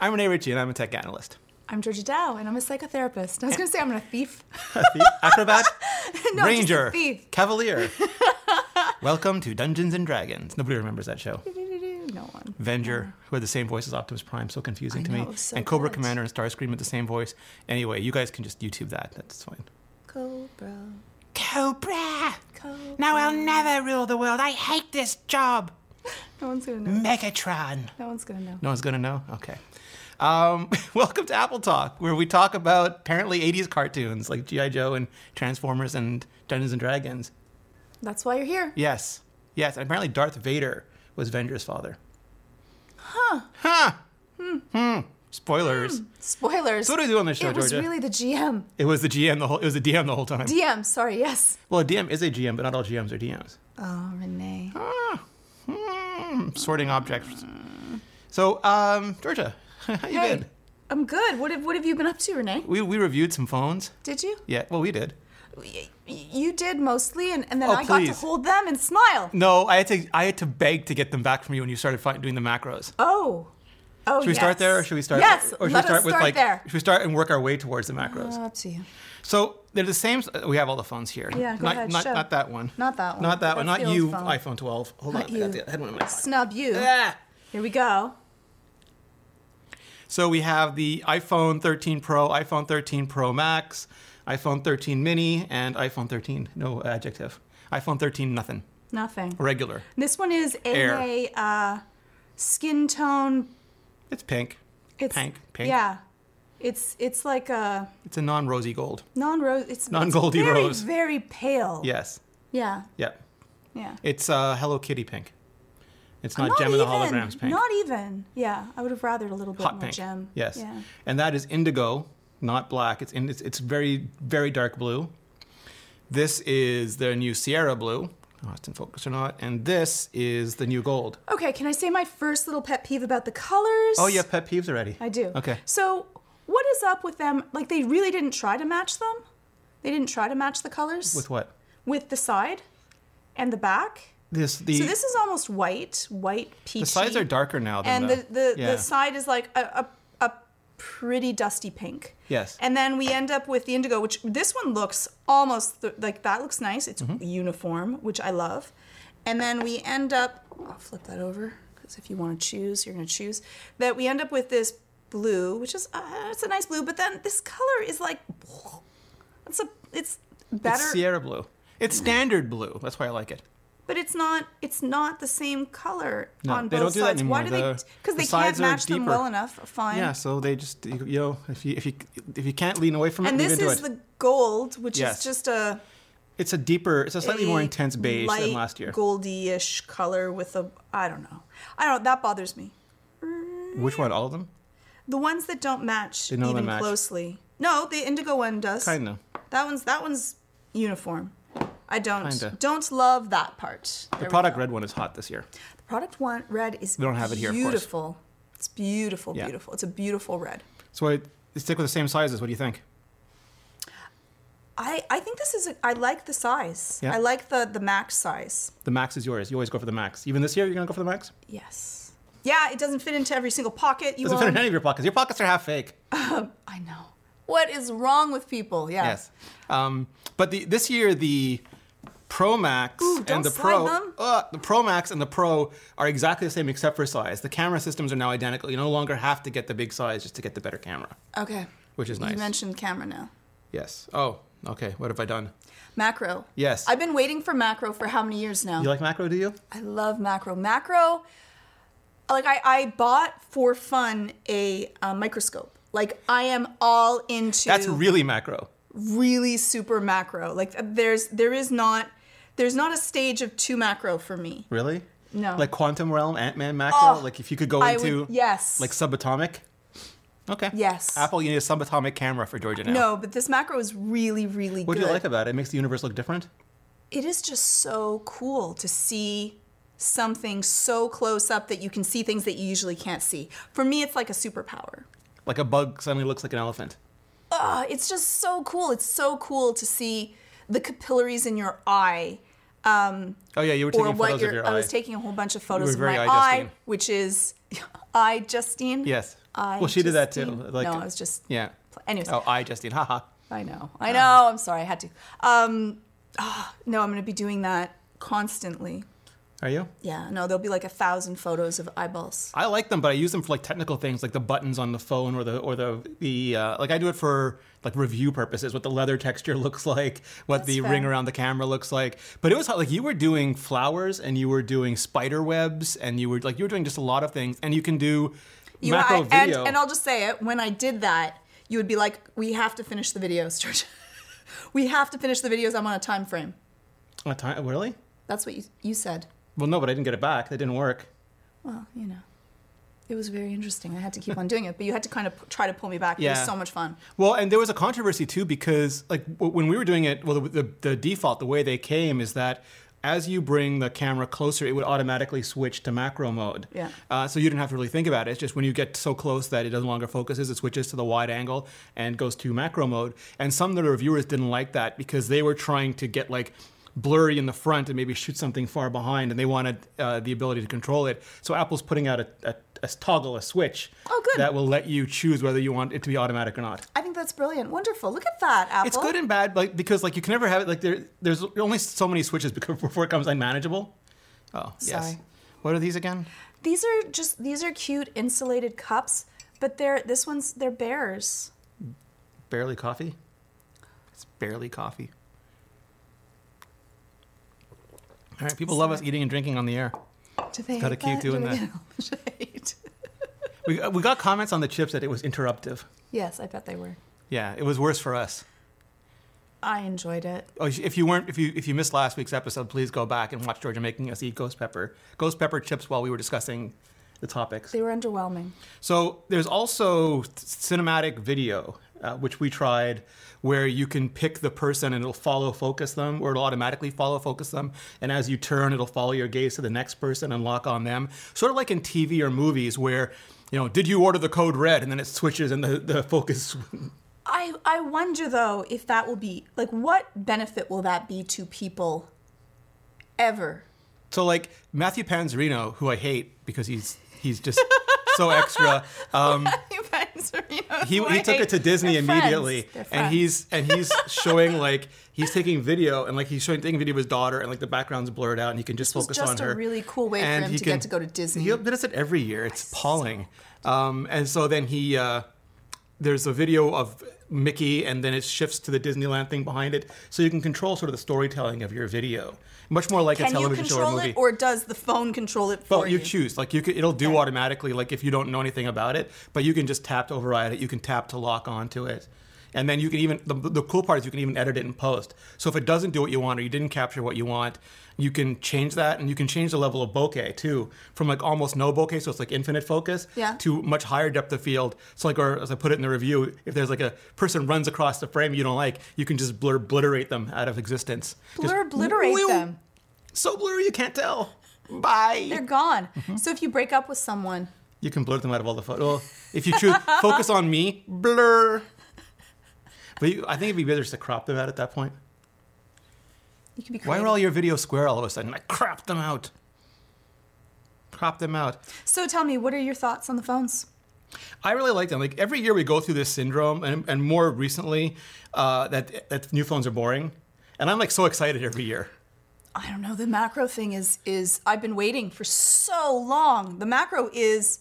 I'm Rene Ritchie, and I'm a tech analyst. I'm Georgia Dow, and I'm a psychotherapist. I was going to say I'm a thief. Acrobat, no, Ranger, a thief. Cavalier. Welcome to Dungeons and Dragons. Nobody remembers that show. No one. Venger, who had the same voice as Optimus Prime, so confusing I to know, me. so and Cobra good. Commander and Starscream with the same voice. Anyway, you guys can just YouTube that. That's fine. Cobra. Cobra! Cobra. Now I'll never rule the world. I hate this job. No one's going to know. Megatron. No one's going to know. No one's gonna know. Okay. Um, welcome to Apple Talk, where we talk about apparently 80s cartoons like GI Joe and Transformers and Dungeons and Dragons. That's why you're here. Yes, yes. And apparently Darth Vader was Venger's father. Huh. Huh. Hmm. hmm. Spoilers. Spoilers. So what do we do on this show, it was Georgia? really the GM. It was the GM the whole. It was the DM the whole time. DM, sorry, yes. well, a DM is a GM, but not all GMs are DMs. Oh, Rene. Hmm. Sorting objects. So, um, Georgia, how you Hey, been? I'm good. What have, what have you been up to, Rene? We we reviewed some phones. Did you? Yeah. Well, we did. You did mostly, and, and then Oh, I got to hold them and smile. No, I had to I had to beg to get them back from you when you started doing the macros. Oh. Oh, Should we start there, or should we start? Yes, or should let we start us with start like? there. Should we start and work our way towards the macros? Uh, up to you. so they're the same. We have all the phones here. Yeah, go not, not, Not, not that one. Not that one. Not that one. Not you. phone. iPhone 12. Hold Not on. I got the, I had one in my. Snub you. Ah! Here we go. So we have the iPhone 13 Pro, iPhone 13 Pro Max, iPhone 13 Mini, and iPhone 13. No adjective. iPhone 13 nothing. Nothing. Regular. This one is Air. a uh, skin tone. It's pink. It's Pink. Pink. Yeah, it's it's like a It's a non-rosy gold. non-rose. It's non-goldy it's very, rose. Very pale. Yes. Yeah. Yeah. Yeah. It's uh, Hello Kitty pink. It's uh, not, Jem even. of the Holograms pink. Not even. Yeah, I would have rathered a little bit Hot more pink. gem. Yes. Yeah. And that is indigo, not black. It's in, it's, it's very very dark blue. This is the new Sierra blue. Oh, it's in focus or not. And this is the new gold. Okay, can I say my first little pet peeve about the colors? Oh, you have pet peeves already. I do. Okay. So, what is up with them? Like, they really didn't try to match them? They didn't try to match the colors? With what? With the side and the back? This the so, this is almost white, white peachy. the sides are darker now than And the the, the, yeah. the side is like a, a, a pretty dusty pink. Yes. And then we end up with the indigo, which this one looks almost th- like that looks nice. It's Mm-hmm. uniform, which I love. And then we end up, I'll flip that over because if you want to choose, you're going to choose. That we end up with this blue, which is, uh, it's a nice blue, but then this color is like, it's a, it's better, It's Sierra blue. It's standard blue. That's why I like it. But it's not, it's not the same color No, on both do sides. Why do anymore. they? The- Because the they can't match them well enough. Fine. Yeah, so they just you you know if you if you if you can't lean away from it, And this is it. the gold, which Yes. is just a It's a deeper, it's a slightly more intense beige light than last year. Goldy-ish color with a I don't know. I don't. That bothers me. Which one? All of them? The ones that don't match don't even match. closely. No, the indigo one does. Kind of. That one's that one's uniform. I don't Kinda. don't love that part. The product red one is hot this year. The product one red is We don't have it here, of course. beautiful. It's beautiful, Yeah. beautiful. It's a beautiful red. So I stick with the same sizes. What do you think? I, I think this is a, I like the size. Yeah. I like the the max size. The max is yours. You always go for the max. Even this year, you're gonna go for the max. Yes. Yeah, it doesn't fit into every single pocket. You Doesn't fit own. in any of your pockets. Your pockets are half fake. I know. What is wrong with people? Yeah. Yes. Um, but the this year the Pro Max Ooh, and the Pro, uh, the Pro Max and the Pro are exactly the same except for size. The camera systems are now identical. You no longer have to get the big size just to get the better camera, Okay. which is nice. You mentioned camera now. yes. Oh, okay. What have I done? Macro. Yes. I've been waiting for macro for how many years now? You like macro? Do you? I love macro. Macro, like I, I bought for fun a, uh microscope. Like I am all into That's really macro. really super macro. Like there's there is not there's not a stage of too macro for me. Really? No. Like quantum realm, Ant Man macro. Oh, like if you could go I into would yes. like subatomic. Okay. Yes. Apple, you need a subatomic camera for Georgia now. no, but this macro is really really What good. do you like about it? It makes the universe look different. it is just so cool to see something so close up that you can see things that you usually can't see. For me, it's like a superpower. Like a bug suddenly looks like an elephant. Ah, it's just so cool. It's so cool to see the capillaries in your eye. Um, Oh yeah, you were or taking what photos you're, of your I eye. was taking a whole bunch of photos of my eye eye, which is I Justine. Yes. I Well, she did that too, like- no, I was just. Yeah. Anyways, Oh, I just did. Haha. I know. I know. I'm sorry. I had to. Um, ah, no, I'm going to be doing that constantly. Are you? Yeah. No, there'll be like a thousand photos of eyeballs. I like them, but I use them for like technical things, like the buttons on the phone or the or the the uh, like I do it for like review purposes, what the leather texture looks like, what That's the fair. ring around the camera looks like. But it was like you were doing flowers and you were doing spider webs and you were like you were doing just a lot of things, and you can do You, macro I- and, video. and I'll just say it. When I did that, you would be like, "We have to finish the videos, George. we have to finish the videos. I'm on a time frame." A time, really? That's what you, you said. Well, no, but I didn't get it back. That didn't work. Well, you know, it was very interesting. I had to keep on doing it, but you had to kind of p- try to pull me back. Yeah. It was so much fun. Well, and there was a controversy too because like w- when we were doing it, well, the, the, the default, the way they came is that as you bring the camera closer, it would automatically switch to macro mode. Yeah. Uh, so you didn't have to really think about it. It's just when you get so close that it no longer focuses, it switches to the wide angle and goes to macro mode. And some of the reviewers didn't like that because they were trying to get like blurry in the front and maybe shoot something far behind, and they wanted uh, the ability to control it. So Apple's putting out a, a, a toggle, a switch Oh, good. that will let you choose whether you want it to be automatic or not. I think that's brilliant. Wonderful. Look at that, Apple. It's good and bad, like because like you can never have it. Like there, there's only so many switches before it becomes unmanageable. Oh, yes. What are these again? These are just these are cute insulated cups, but they're this one's they're bears. Barely coffee. It's barely coffee. All right, people love us eating and drinking on the air. Do they Gotta hate keep that? doing Do they that. get how much I hate? We uh, we got comments on the chips that it was interruptive. yes, I bet they were. Yeah, it was worse for us. I enjoyed it. Oh, if you weren't, if you if you missed last week's episode, please go back and watch Georgia making us eat ghost pepper, ghost pepper chips while we were discussing the topics. They were underwhelming. So there's also cinematic video, uh, which we tried, where you can pick the person and it'll follow focus them, or it'll automatically follow focus them. And as you turn, it'll follow your gaze to the next person and lock on them. Sort of like in TV or movies where, you know, did you order the code red? And then it switches and the, the focus. I I wonder though if that will be like what benefit will that be to people ever? So like Matthew Panzarino, who I hate because he's he's just so extra. Um, he, he took it to Disney immediately, and he's and he's showing like he's taking video and like he's showing taking video of his daughter, and like the background's blurred out, and he can just was focus just on her. Just a really cool way for And him he to get to go to Disney. He does it every year. It's appalling. Um, and so then he uh, there's a video of Mickey, and then it shifts to the Disneyland thing behind it, so you can control sort of the storytelling of your video, much more like a Can you television show or control movie. it, or does the phone control it for Well, you you? choose. Like you could, it'll do Okay. automatically. Like if you don't know anything about it, but you can just tap to override it. You can tap to lock onto it, and then you can even. The, the cool part is you can even edit it in post. So if it doesn't do what you want or you didn't capture what you want, you can change that, and you can change the level of bokeh too, from like almost no bokeh, so it's like infinite focus, Yeah. to much higher depth of field. So like, or as I put it in the review, if there's like a person runs across the frame you don't like, you can just blur obliterate them out of existence. Blur obliterate them. So blurry you can't tell. Bye. They're gone. Mm-hmm. So if you break up with someone, You can blur them out of all the photos. Well, if you choose focus on me, blur. But you, I think it'd be better just to crop them out at that point. You can be Why are all your videos square all of a sudden? I cropped them out. Crop them out. So tell me, what are your thoughts on the phones? I really like them. Like every year we go through this syndrome, and, and more recently, uh, that that new phones are boring, and I'm like so excited every year. I don't know. The macro thing is is I've been waiting for so long. The macro is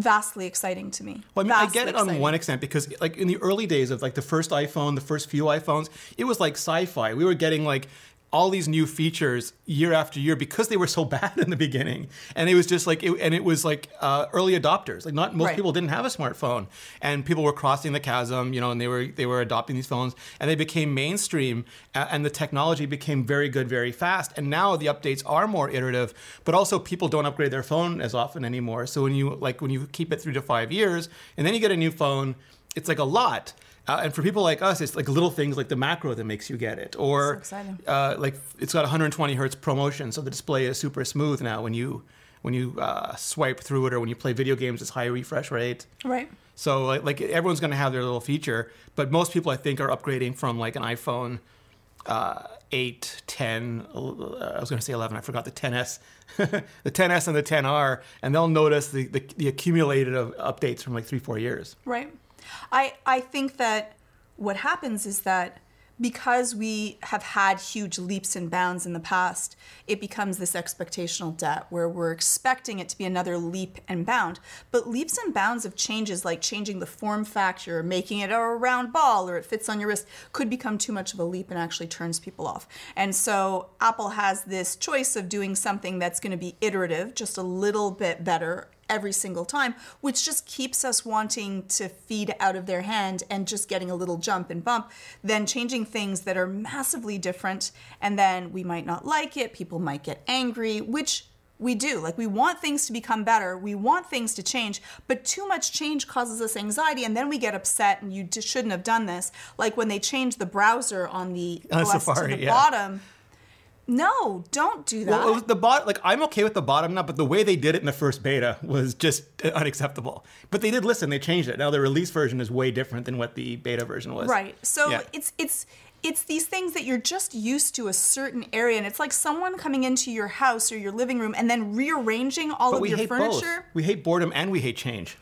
vastly exciting to me. Well, I mean, I get it on one extent because, like, in the early days of like the first iPhone, the first few iPhones, it was like sci-fi. We were getting like all these new features year after year because they were so bad in the beginning, and it was just like, it, and it was like uh, early adopters. Like, not most Right. people didn't have a smartphone, and people were crossing the chasm, you know, and they were they were adopting these phones, and they became mainstream, and the technology became very good very fast. And now the updates are more iterative, but also people don't upgrade their phone as often anymore. So when you like when you keep it three to five years, and then you get a new phone, it's like a lot. Uh, and for people like us, it's like little things like the macro that makes you get it, or uh, like it's got 120 hertz promotion, so the display is super smooth now when you when you uh, swipe through it, or when you play video games, it's high refresh rate. Right. So like, like everyone's going to have their little feature, but most people I think are upgrading from like an iPhone uh, 8, 10, uh, I was going to say 11, I forgot the 10S, the 10S and the 10R, and they'll notice the, the, the accumulated of updates from like three, four years. Right. I I think that what happens is that because we have had huge leaps and bounds in the past, it becomes this expectational debt where we're expecting it to be another leap and bound. But leaps and bounds of changes like changing the form factor, making it a round ball or it fits on your wrist could become too much of a leap and actually turns people off. And so Apple has this choice of doing something that's going to be iterative, just a little bit better every single time, which just keeps us wanting to feed out of their hand and just getting a little jump and bump, then changing things that are massively different. And then we might not like it, people might get angry, which we do. Like, we want things to become better, we want things to change, but too much change causes us anxiety, and then we get upset, and you shouldn't have done this. Like when they changed the browser on the uh, On OS Safari, to the yeah. bottom. No, don't do that. Well, the bot like I'm okay with the bottom now, but the way they did it in the first beta was just unacceptable. But they did listen; they changed it. Now the release version is way different than what the beta version was. Right. So Yeah. it's it's it's these things that you're just used to a certain area and it's like someone coming into your house or your living room and then rearranging all But of your furniture both. We hate boredom and we hate change.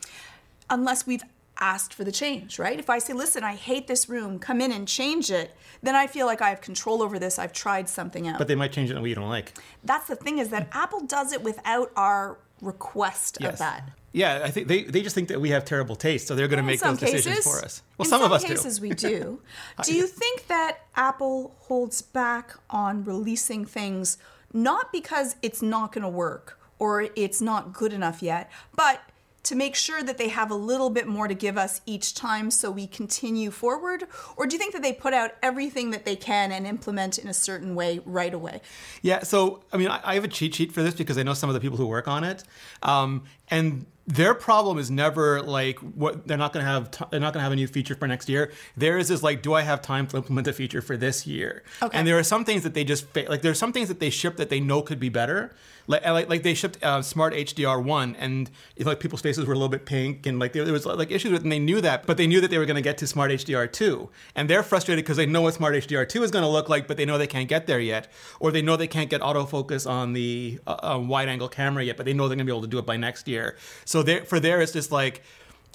unless we've asked for the change, right? If I say, "Listen, I hate this room. Come in and change it." Then I feel like I have control over this. I've tried something out. But they might change it in a way you don't like. That's the thing is that Apple does it without our request of that. Yeah, I think they, they just think that we have terrible taste, so they're going to make some those decisions for us. Well, in some, of us cases do. we do. do you think that Apple holds back on releasing things not because it's not going to work or it's not good enough yet, but to make sure that they have a little bit more to give us each time so we continue forward? Or do you think that they put out everything that they can and implement in a certain way right away? Yeah, so I mean, I, have a cheat sheet for this because I know some of the people who work on it, um, and their problem is never like what they're not going to have. T- they're not going to have a new feature for next year. Theirs is like, do I have time to implement a feature for this year? Okay. And there are some things that they just fa- like. There's some things that they ship that they know could be better. Like like, like they shipped uh, Smart HDR one, and like people's faces were a little bit pink, and like there, there was like issues with, it, and they knew that, but they knew that they were going to get to Smart HDR two, and they're frustrated because they know what Smart HDR two is going to look like, but they know they can't get there yet, or they know they can't get autofocus on the uh, uh, wide angle camera yet, but they know they're going to be able to do it by next year. So they for there, it's just like,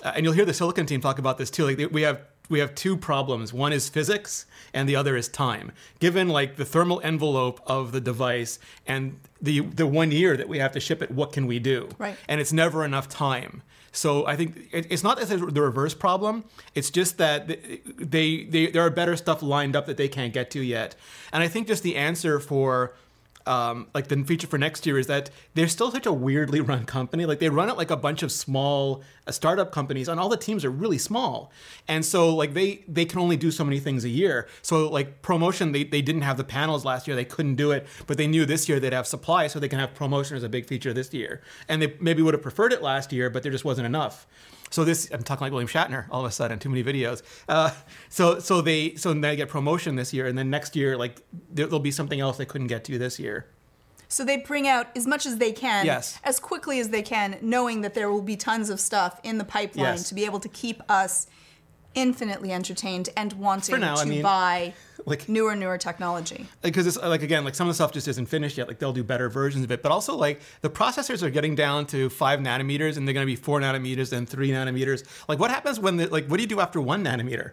uh, and you'll hear the Silicon team talk about this too. Like they, we have we have two problems. One is physics, and the other is time. Given like the thermal envelope of the device and the the one year that we have to ship it, what can we do? Right. And it's never enough time. So I think it, it's not the reverse problem. It's just that they, they there are better stuff lined up that they can't get to yet. And I think just the answer for um, like the feature for next year is that they're still such a weirdly run company. Like they run it like a bunch of small uh, startup companies, and all the teams are really small. And so like they they can only do so many things a year. So like promotion, they, they didn't have the panels last year. They couldn't do it, but they knew this year they'd have supply, so they can have promotion as a big feature this year. And they maybe would have preferred it last year, but there just wasn't enough. So this, I'm talking like William Shatner all of a sudden. Too many videos. Uh, so so they so they get promotion this year, and then next year like there, there'll be something else they couldn't get to this year. So they bring out as much as they can, Yes. as quickly as they can, knowing that there will be tons of stuff in the pipeline Yes. to be able to keep us infinitely entertained and wanting now, to I mean, buy like- newer, newer technology. because it's like again like some of the stuff just isn't finished yet like they'll do better versions of it but also like the processors are getting down to five nanometers and they're going to be four nanometers and three nanometers like what happens when the, like what do you do after one nanometer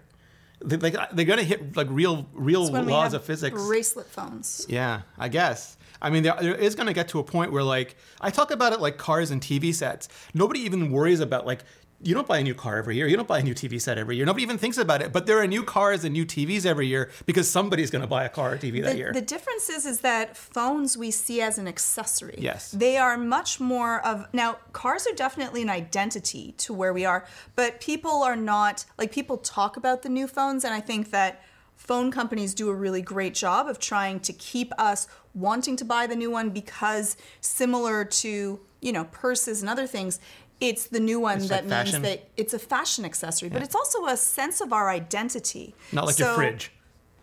they, like uh, they're going to hit like real real It's when we laws of physics bracelet phones. yeah i guess I mean, there, there is going to get to a point where, like, I talk about it like cars and TV sets. Nobody even worries about, like, you don't buy a new car every year. You don't buy a new TV set every year. Nobody even thinks about it. But there are new cars and new TVs every year because somebody's going to buy a car or TV that year. the difference is, is that phones we see as an accessory. Yes. They are much more of now. Cars are definitely an identity to where we are, but people are not like people talk about the new phones, and I think that phone companies do a really great job of trying to keep us wanting to buy the new one because similar to you know purses and other things. It's the new one It's that like means that it's a fashion accessory, but it's also a sense of our identity. Not like your So- fridge.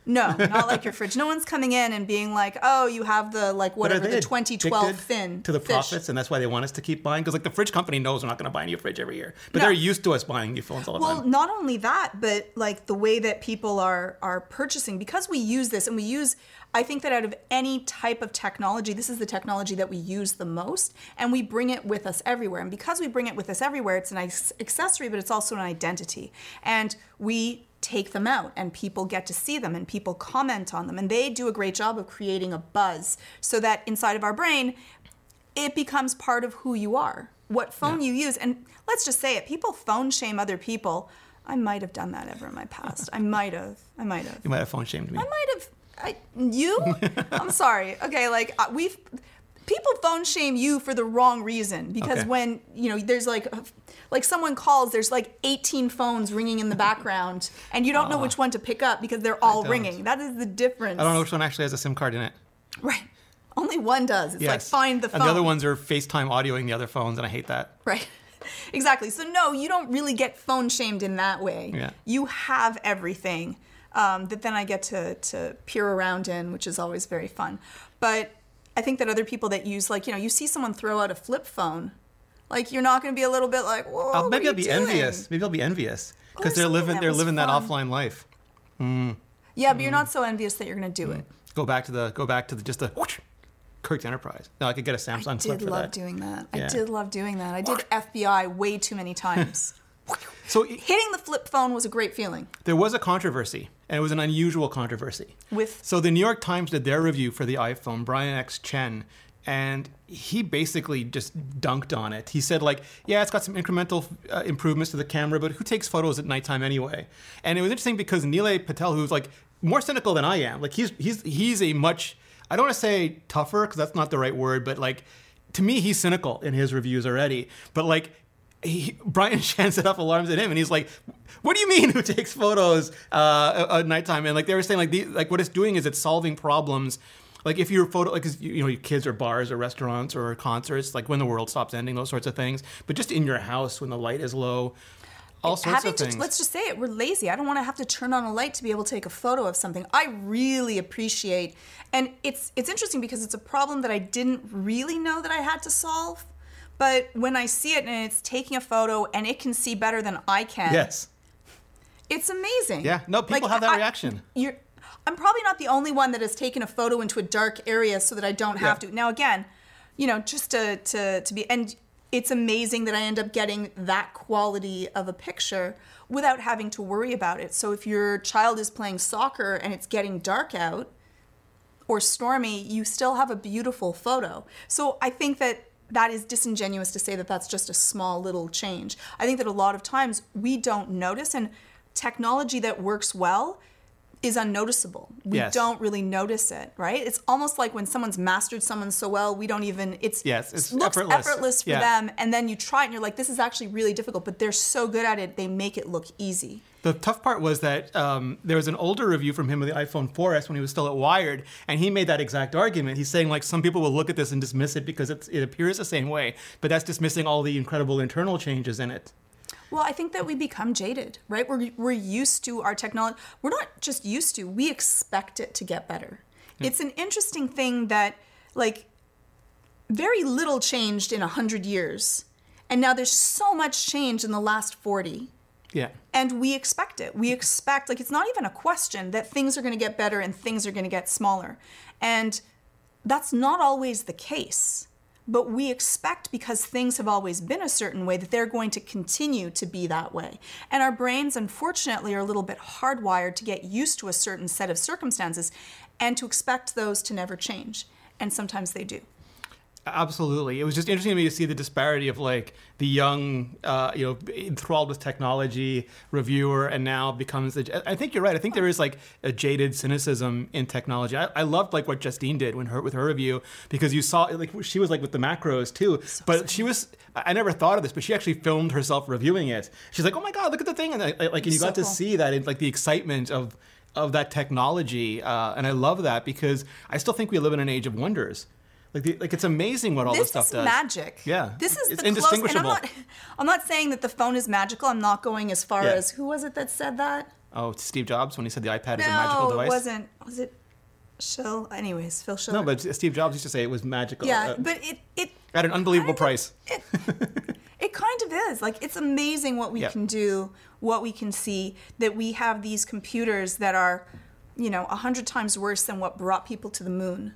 No, not like your fridge. No one's coming in and being like, "Oh, you have the like whatever the 2012 fin to the fish. profits, and that's why they want us to keep buying. Because like the fridge company knows we're not going to buy a new fridge every year, but No. they're used to us buying new phones all the Well, time. Well, not only that, but like the way that people are are purchasing because we use this and we use I think that out of any type of technology, this is the technology that we use the most and we bring it with us everywhere. And because we bring it with us everywhere, it's an ac- accessory, but it's also an identity. And we take them out and people get to see them and people comment on them and they do a great job of creating a buzz so that inside of our brain it becomes part of who you are, what phone you use. And let's just say it people phone shame other people. I might have done that ever in my past. I might have. I might have. You might have phone shamed me. I might have. I, you? I'm sorry. Okay, like uh, we've people phone shame you for the wrong reason because Okay. when you know there's like like someone calls, there's like 18 phones ringing in the background, and you don't know which one to pick up because they're all ringing. That is the difference. I don't know which one actually has a SIM card in it. Right. Only one does. It's like find the phone. And the other ones are FaceTime audioing the other phones, and I hate that. Right. Exactly. So no, you don't really get phone shamed in that way. Yeah. You have everything um, that then I get to to peer around in, which is always very fun. But I think that other people that use like you know you see someone throw out a flip phone, like you're not going to be a little bit like whoa. I'll, maybe I'll be doing? envious. Maybe I'll be envious oh, because they're living that they're living that offline life. Mm. Yeah, but you're mm. not so envious that you're going to do it. Mm. Go back to the go back to the just the whoosh, Kirk's Enterprise. No, I could get a Samsung I did love that. doing that. I did love doing that. I did FBI way too many times. So Hitting the flip phone was a great feeling. there was a controversy, and it was an unusual controversy. With So the New York Times did their review for the iPhone, Brian X. Chen, and he basically just dunked on it. He said like, yeah, it's got some incremental uh, improvements to the camera, but who takes photos at nighttime anyway? And it was interesting because Nilay Patel, who's like more cynical than I am, like he's he's he's a much I don't want to say tougher because that's not the right word, but like to me he's cynical in his reviews already. But like he, Brian Chen set off alarms at him, and he's like, "What do you mean? Who takes photos uh, at nighttime?" And like they were saying, like the, like what it's doing is it's solving problems. Like if your photo, like you know, your kids or bars or restaurants or concerts, like when the world stops ending, those sorts of things. But just in your house when the light is low, all sorts having of to things. let's just say it we're lazy i don't want to have to turn on a light to be able to take a photo of something i really appreciate and it's it's interesting because it's a problem that i didn't really know that i had to solve but when i see it and it's taking a photo and it can see better than i can yes, it's amazing yeah. No, people have that reaction. you're i'm probably not the only one that has taken a photo into a dark area so that i don't have Yeah. to now again you know just to to to be and it's amazing that i end up getting that quality of a picture without having to worry about it so if your child is playing soccer and it's getting dark out or stormy you still have a beautiful photo so i think that that is disingenuous to say that that's just a small little change. I think that a lot of times we don't notice and technology that works well is unnoticeable. We Yes. don't really notice it, right? It's almost like when someone's mastered someone so well, we don't even it's Yes, it's looks effortless. effortless for Yeah. them and then you try it and you're like this is actually really difficult, but they're so good at it, they make it look easy. The tough part was that um, there was an older review from him of the iPhone 4S when he was still at Wired, and he made that exact argument. He's saying like some people will look at this and dismiss it because it's, it appears the same way, but that's dismissing all the incredible internal changes in it. Well, I think that we become jaded, right? We're, we're used to our technology. We're not just used to, we expect it to get better. It's an interesting thing that, like, very little changed in 100 years. And now there's so much change in the last 40. Yeah. And we expect it. We expect, like, it's not even a question that things are going to get better and things are going to get smaller. And that's not always the case. But we expect because things have always been a certain way that they're going to continue to be that way. And our brains, unfortunately, are a little bit hardwired to get used to a certain set of circumstances and to expect those to never change. And sometimes they do. Absolutely. It was just interesting to me to see the disparity of like the young, uh, you know, enthralled with technology reviewer and now becomes the. I think you're right. I think there is like a jaded cynicism in technology. I, I loved like what Justine did when her with her review because you saw like she was like with the macros too. but she was. I never thought of this, but she actually filmed herself reviewing it. She's like, "Oh my god, look at the thing!" And I, like, and you So got to cool. see that in like the excitement of of that technology, uh, and I love that because I still think we live in an age of wonders. Like, the, like it's amazing what all this this stuff is does. magic. Yeah. This is It's the close. And I'm indistinguishable. not, I'm not saying that the phone is magical. I'm not going as far Yeah. as who was it that said that? Oh, Steve Jobs when he said the iPad is a magical device. No, it wasn't. Was it Shill? Anyways, Phil Schiller. No, but Steve Jobs used to say it was magical. yeah, uh, but it it at an unbelievable price. It, it kind of is. Like it's amazing what we Yeah. can do, what we can see. That we have these computers that are, you know, a hundred times worse than what brought people to the moon,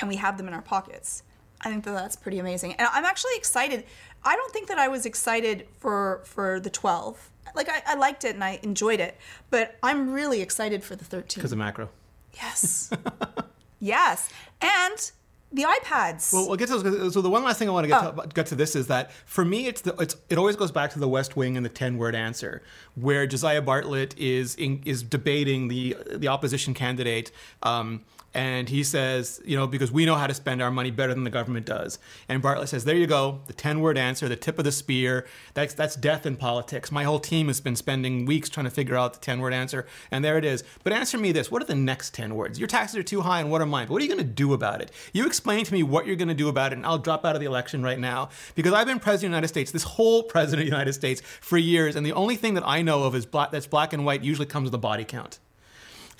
and we have them in our pockets. I think that that's pretty amazing, and I'm actually excited. I don't think that I was excited for for the 12. Like I, I liked it and I enjoyed it, but I'm really excited for the 13. Because of macro. Yes. yes. And the iPads. Well, we'll get to those. So the one last thing I want to get, Oh. to, get to this is that for me, it's, the, it's it always goes back to the West Wing and the ten word answer, where Josiah Bartlet is in, is debating the the opposition candidate. Um, and he says, you know, because we know how to spend our money better than the government does. And Bartlet says, there you go, the 10 word answer, the tip of the spear. That's, that's death in politics. My whole team has been spending weeks trying to figure out the 10 word answer. And there it is. But answer me this what are the next 10 words? Your taxes are too high, and what are mine? But what are you going to do about it? You explain to me what you're going to do about it, and I'll drop out of the election right now. Because I've been president of the United States, this whole president of the United States, for years. And the only thing that I know of is black, that's black and white usually comes with a body count.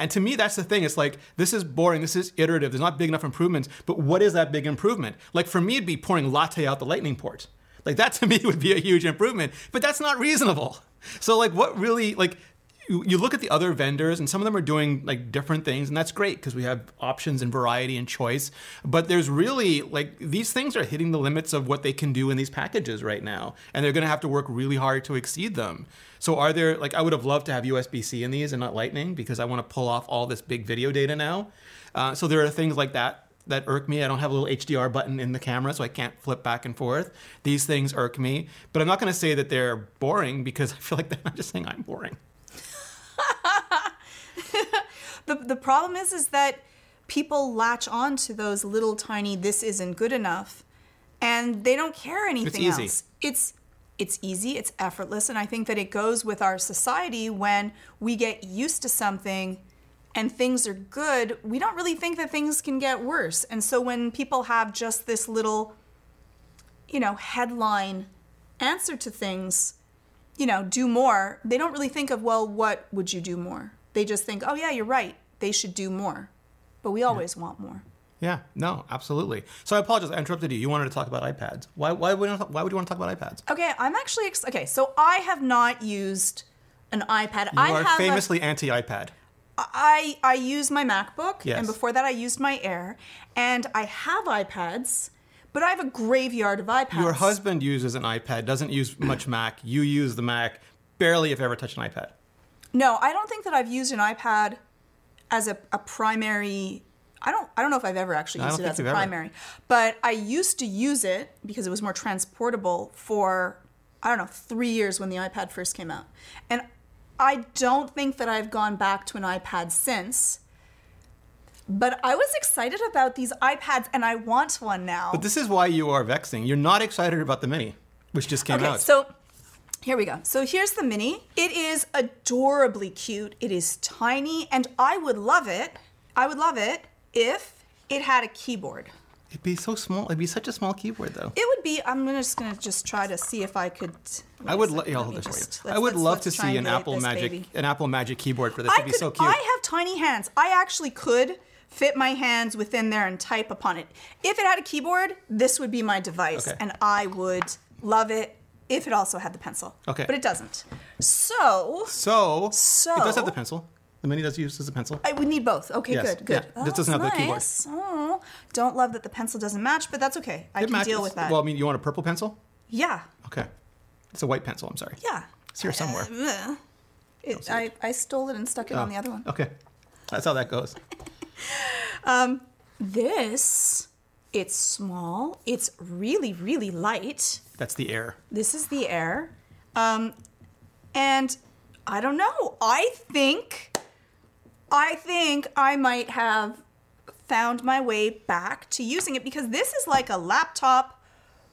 And to me, that's the thing. It's like, this is boring. This is iterative. There's not big enough improvements. But what is that big improvement? Like, for me, it'd be pouring latte out the lightning port. Like, that to me would be a huge improvement. But that's not reasonable. So, like, what really, like, you, look at the other vendors and some of them are doing like different things and that's great because we have options and variety and choice but there's really like these things are hitting the limits of what they can do in these packages right now and they're going to have to work really hard to exceed them so are there like i would have loved to have usb-c in these and not lightning because i want to pull off all this big video data now uh, so there are things like that that irk me. I don't have a little HDR button in the camera, so I can't flip back and forth. These things irk me, but I'm not going to say that they're boring because I feel like I'm just saying I'm boring. the, the problem is is that people latch on to those little tiny this isn't good enough and they don't care anything easy. else it's it's easy it's effortless and i think that it goes with our society when we get used to something and things are good we don't really think that things can get worse and so when people have just this little you know headline answer to things you know, do more, they don't really think of, well, what would you do more? They just think, oh, yeah, you're right. They should do more. But we always want more. Yeah, no, absolutely. So I apologize, I interrupted you. You wanted to talk about iPads. Why, why, would, why would you want to talk about iPads? Okay, I'm actually, ex- okay, so I have not used an iPad. You I are a- famously anti-iPad. I I use my MacBook, Yes. and before that I used my Air, and I have iPads, but I have a graveyard of iPads. Your husband uses an iPad, doesn't use much Mac. You use the Mac, barely if ever touch an iPad. No, I don't think that I've used an iPad as a, a primary. I don't. I don't know if I've ever actually used it as a you've ever. primary, but I used to use it because it was more transportable for I don't know three years when the iPad first came out, and I don't think that I've gone back to an iPad since. But I was excited about these iPads, and I want one now. But this is why you are vexing. You're not excited about the Mini, which just came Okay, out. so here we go. So here's the mini. It is adorably cute. It is tiny, and I would love it. I would love it if it had a keyboard. It'd be so small. It'd be such a small keyboard, though. It would be. I'm just gonna just try to see if I could. I would. Lo- Let yeah, I'll hold this just- for you. I would let's- love let's to see an Apple Magic, baby. an Apple Magic keyboard for this. I It'd be so cute. I have tiny hands. I actually could fit my hands within there and type upon it. If it had a keyboard, this would be my device, Okay. and I would love it if it also had the pencil. Okay. But it doesn't. So so, So- it does have the pencil. The Mini does use as a pencil. I would need both. Okay, Yes, good, good. yeah. This doesn't have the keyboard. nice. Oh, don't love that the pencil doesn't match, but that's okay. I It can matches- deal with that. Well, I mean, you want a purple pencil? yeah, Okay. It's a white pencil. I'm sorry. yeah. It's here somewhere. Ugh. It, I, I stole it and stuck it on the other one. Okay. That's how that goes. um, This, it's small. It's really, really light. That's the air. This is the air. Um, and I don't know. I think, I think I might have found my way back to using it because this is like a laptop,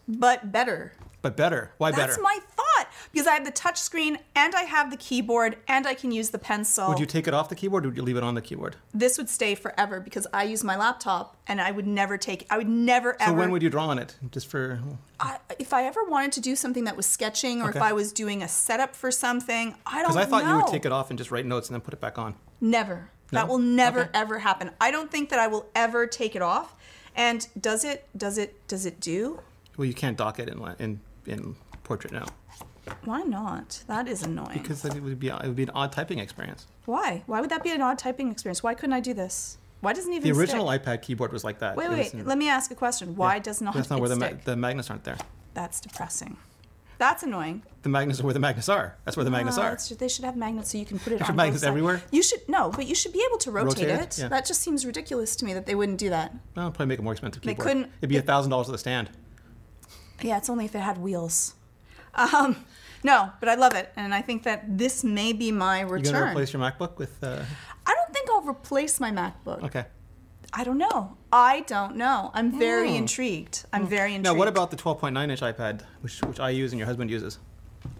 but better. But better. Why That's better? my thought. Not? Because I have the touch screen and I have the keyboard and I can use the pencil. Would you take it off the keyboard or would you leave it on the keyboard? this would stay forever because I use my laptop and I would never take I would never So ever when would you draw on it? Just for I, if I ever wanted to do something that was sketching or if I was doing a setup for something, I don't because I thought know. you would take it off and just write notes and then put it back on. Never. No? That will never Okay. ever happen. I don't think that I will ever take it off. And does it does it does it do? Well, you can't dock it in in in portrait now Why not? That is annoying. because it would be it would be an odd typing experience. Why? Why would that be an odd typing experience? Why couldn't I do this? Why doesn't it even The original stick? iPad keyboard was like that. Wait, wait, wait. Let me ask a question. Why yeah. does not That's not it where the ma- the magnets aren't there. That's depressing. That's annoying. The magnets are where the magnets are. That's where the magnets Uh, are. they should have magnets so you can put it Should on magnets everywhere? You should no, but you should be able to rotate, Rotate it? it. Yeah. That just seems ridiculous to me that they wouldn't do that. No, probably make a more expensive Keyboard. They couldn't- It'd be a thousand dollars for the stand. Yeah, it's only if it had wheels. Um, no, but I love it, and I think that this may be my return. You gonna replace your MacBook with? Uh, I don't think I'll replace my MacBook. okay. I don't know. I don't know. I'm very Hmm. intrigued. I'm very intrigued. Now, what about the 12.9 inch iPad, which which I use and your husband uses?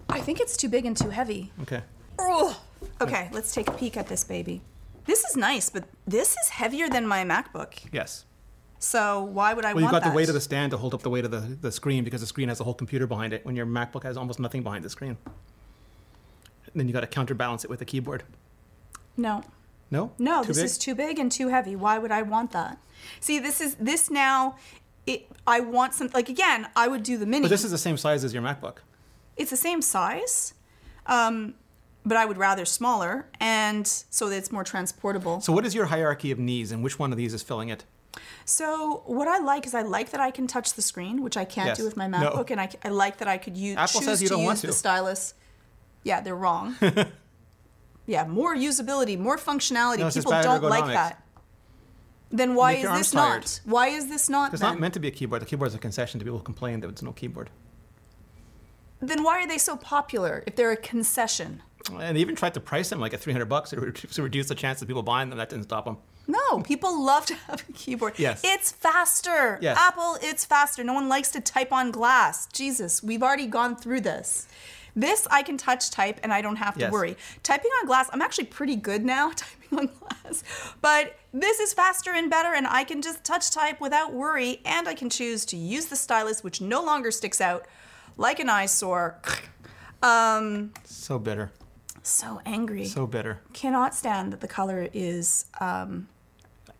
I think it's too big and too heavy. Okay. Ugh. Okay, let's take a peek at this baby. This is nice, but this is heavier than my MacBook. Yes. So why would I want? Well, you've got the weight of the stand to hold up the weight of the, the screen because the screen has a whole computer behind it when your MacBook has almost nothing behind the screen. And then you got to counterbalance it with a keyboard. No. No? No, Too this big? is too big and too heavy. Why would I want that? See, this is this now. It, I want some like again. I would do the mini. But this is the same size as your MacBook. it's the same size, um, but I would rather smaller, and so that it's more transportable. So, what is your hierarchy of needs, and which one of these is filling it? So what I like is I like that I can touch the screen, which I can't Yes. do with my No. MacBook, and I, I like that I could use Apple choose says you to don't use want the stylus. Yeah, they're wrong. yeah, more usability, more functionality. No, People don't like that. Then why is this tired. not? Why is this not? It's then? not meant to be a keyboard. The keyboard is a concession to people who complain that there's no keyboard. then why are they so popular if they're a concession? And they even tried to price them like at 300 bucks to, to reduce the chance of people buying them. That didn't stop them. No, people love to have a keyboard. Yes. It's faster. Yes. Apple, it's faster. No one likes to type on glass. Jesus, we've already gone through this. This I can touch type and I don't have to Yes. worry. Typing on glass, I'm actually pretty good now typing on glass. But this is faster and better and I can just touch type without worry and I can choose to use the stylus which no longer sticks out like an eyesore. Um So bitter. so angry. So bitter. Cannot stand that the color is um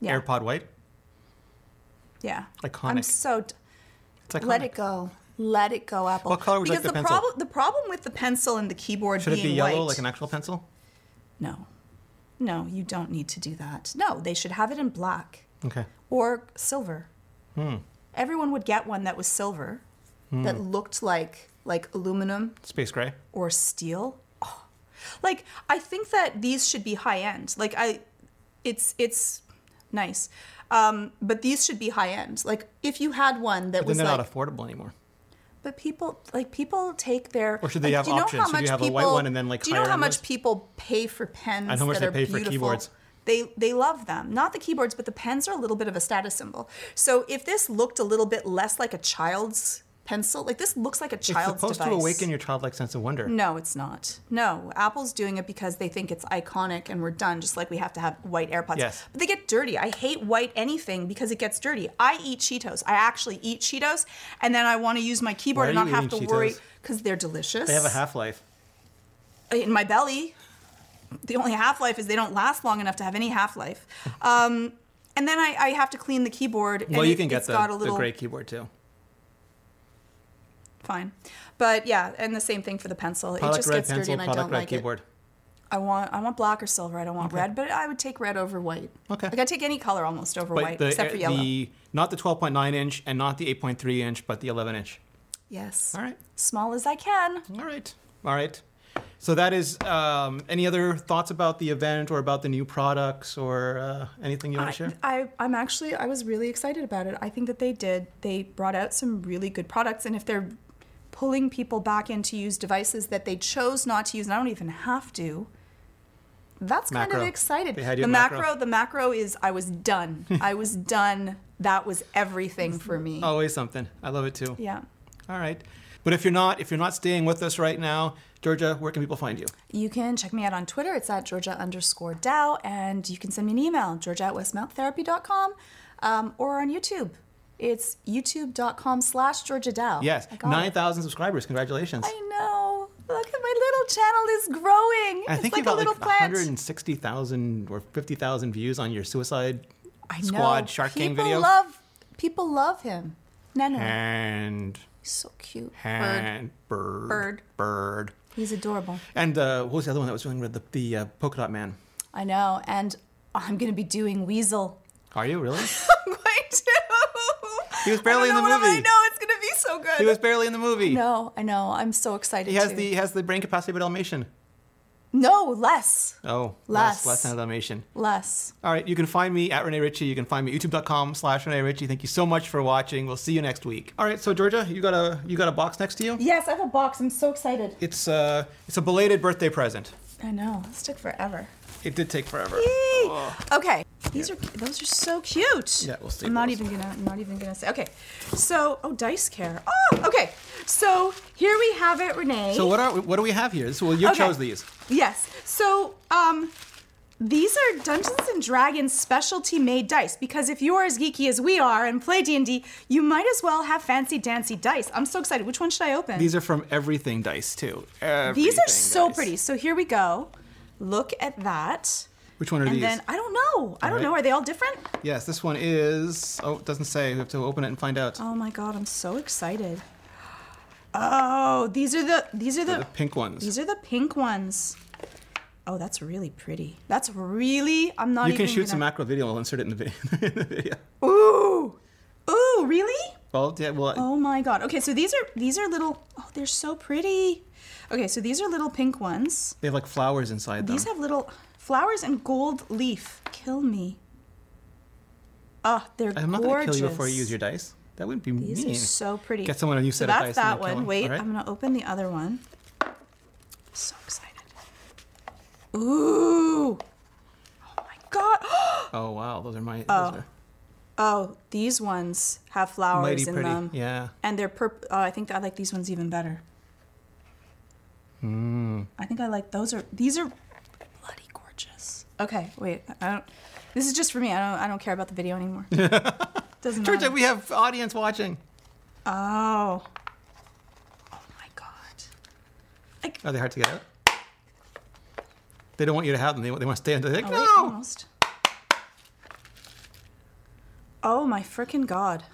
yeah. AirPod white. Yeah. Iconic. I'm so d- It's like let it go. Let it go, Apple. What color would you because like the the pencil? the problem with the pencil and the keyboard Should it be yellow white, like an actual pencil? No. No, you don't need to do that. No, they should have it in black Okay. or silver. Hmm. Everyone would get one that was silver that looked like like aluminum Space gray. or steel. Oh. Like I think that these should be high end. Like I it's it's nice. Um, but these should be high end. Like if you had one that Then was they're like not affordable anymore. But people like people take their. Or should they like, have do you know options? How Should you much have a people, white one and then, like, Do you know how much ones? people pay for pens And how much that they are pay for beautiful? keyboards. They they love them. Not the keyboards, but the pens are a little bit of a status symbol. So if this looked a little bit less like a child's pencil, like this looks like a It's child's supposed device. to awaken your childlike sense of wonder. No, it's not. No, Apple's doing it because they think it's iconic and we're done, just like we have to have white AirPods. Yes. But they get dirty. I hate white anything because it gets dirty. I eat Cheetos. I actually eat Cheetos, and then I want to use my keyboard and not have to eating worry because they're delicious. They have a half life. in my belly. The only half life is they don't last long enough to have any half life. Um, and then I, I have to clean the keyboard. Well, and you can get it's the, got a the little gray keyboard too. Fine, but yeah, and the same thing for the pencil. it just gets dirty, and I don't like keyboard. it. I want I want black or silver. I don't want Okay. red, but I would take red over white. Okay. Like I take any color almost over But white, the, except for yellow. the not the 12.9 inch and not the 8.3 inch, but the 11 inch. yes. All right. Small as I can. All right. All right. So that is. Um, any other thoughts about the event or about the new products or uh, anything you want I, to share? I, I'm actually, I was really excited about it. I think that they did. They brought out some really good products. And if they're pulling people back in to use devices that they chose not to use, and I don't even have to, that's kind of excited. The macro. macro. the macro is, I was done. I was done. That was everything for me. Always something. I love it too. Yeah. All right. But if you're not, if you're not staying with us right now, Georgia, where can people find you? You can check me out on Twitter. It's at Georgia underscore Dow. And you can send me an email, georgia at westmounttherapy.com, um, or on YouTube. It's youtube.com slash Georgia Dow. Yes, I got it. nine thousand subscribers. Congratulations. I know. Look at my little channel is growing. I it's think like you got a little like 160,000 or 50,000 views on your Suicide I Squad know. Shark people King video. Love, people love him. No, no. and He's so cute. Bird. and bird Bird. bird. He's adorable. And uh, what was the other one that was doing with the the uh, polka dot man? I know. And I'm going to be doing Weasel. Are you really? I'm going to. He was barely I don't in the movie. I know. It's going to be so good. he was barely in the movie. No, I know. I'm so excited. He has too. the he has the brain capacity of a Dalmatian. No, less. Oh, Less. less less than a Dalmatian. Less. All right, you can find me at Rene Ritchie. You can find me at youtube.com slash Rene Ritchie. Thank you so much for watching. We'll see you next week. All right, so Georgia, you got a you got a box next to you? Yes, I have a box. I'm so excited. It's uh it's a belated birthday present. I know. This took forever. It did take forever. Yay! Okay, these are those are so cute. Yeah, we'll see I'm not those. even gonna. I'm not even gonna say. Okay, so oh, dice care. Oh, okay. So here we have it, Rene. So what are what do we have here? So well, you Okay. chose these. Yes. So um, these are Dungeons and Dragons specialty made dice because if you are as geeky as we are and play D and D, you might as well have fancy dancy dice. I'm so excited. Which one should I open? These are from Everything Dice too. These are so Dice. pretty. So here we go. Look at that. Which one are And these? then I don't know. I don't right. know. Are they all different? yes, this one is. Oh, it doesn't say. We have to open it and find out. Oh my god, I'm so excited. Oh, these are the these are the the pink ones. these are the pink ones. Oh, that's really pretty. That's really I'm not even. you can shoot gonna... some macro video. I'll insert it in the video. in the video. Ooh. Ooh, really? Well, yeah. Well, Oh my god. Okay, so these are these are little oh, they're so pretty. Okay, so these are little pink ones. they have like flowers inside them. These have little flowers and gold leaf. Kill me. Oh, they're I'm not gonna kill you before you use your dice. That would be These mean. are so pretty. Get someone a new so set of that's dice and that one. Wait, right. I'm gonna open the other one. So excited. Ooh. Oh my god. Oh wow, those are my. Oh, Those are Oh, these ones have flowers mighty in pretty. them. Yeah. And they're purp. Oh, I think I like these ones even better. Hmm. I think I like those are these are bloody gorgeous. Okay, wait. I don't. This is just for me. I don't. I don't care about the video anymore. Doesn't Georgia, matter. we have audience watching. Oh. Oh my god. Like. Are they hard to get out? They don't want you to have them. They, they want to stay until they Oh, no. wait, almost. Oh my freaking god.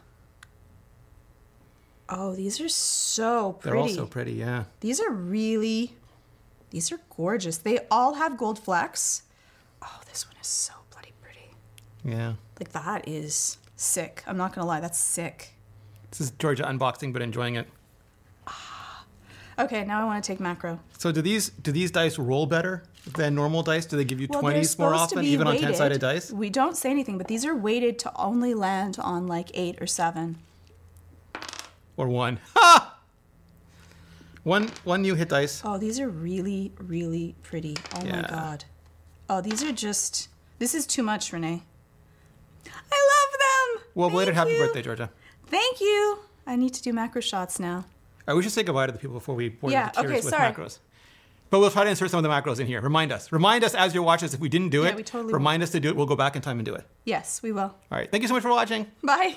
Oh, these are so pretty. They're all so pretty. Yeah. These are really, these are gorgeous. They all have gold flecks. Oh, this one is so bloody pretty. Yeah. Like that is sick. I'm not gonna lie, that's sick. This is Georgia unboxing, but enjoying it. Ah. Okay, now I want to take macro. So do these do these dice roll better than normal dice? Do they give you Well, twenties more often, even on ten sided dice? We don't say anything, but these are weighted to only land on like eight or seven. Or one? Ha! One one new hit dice. Oh, these are really, really pretty. Oh my god. Oh, these are just. This is too much, Rene. I love them. Well, belated Thank happy you. birthday, Georgia. Thank you. I need to do macro shots now. All right, we should say goodbye to the people before we bore Yeah, the tears okay, with sorry. macros. But we'll try to insert some of the macros in here. Remind us. Remind us as you're watching this. If we didn't do Yeah, it, we totally will. remind us to do it. We'll go back in time and do it. Yes, we will. All right. Thank you so much for watching. Bye.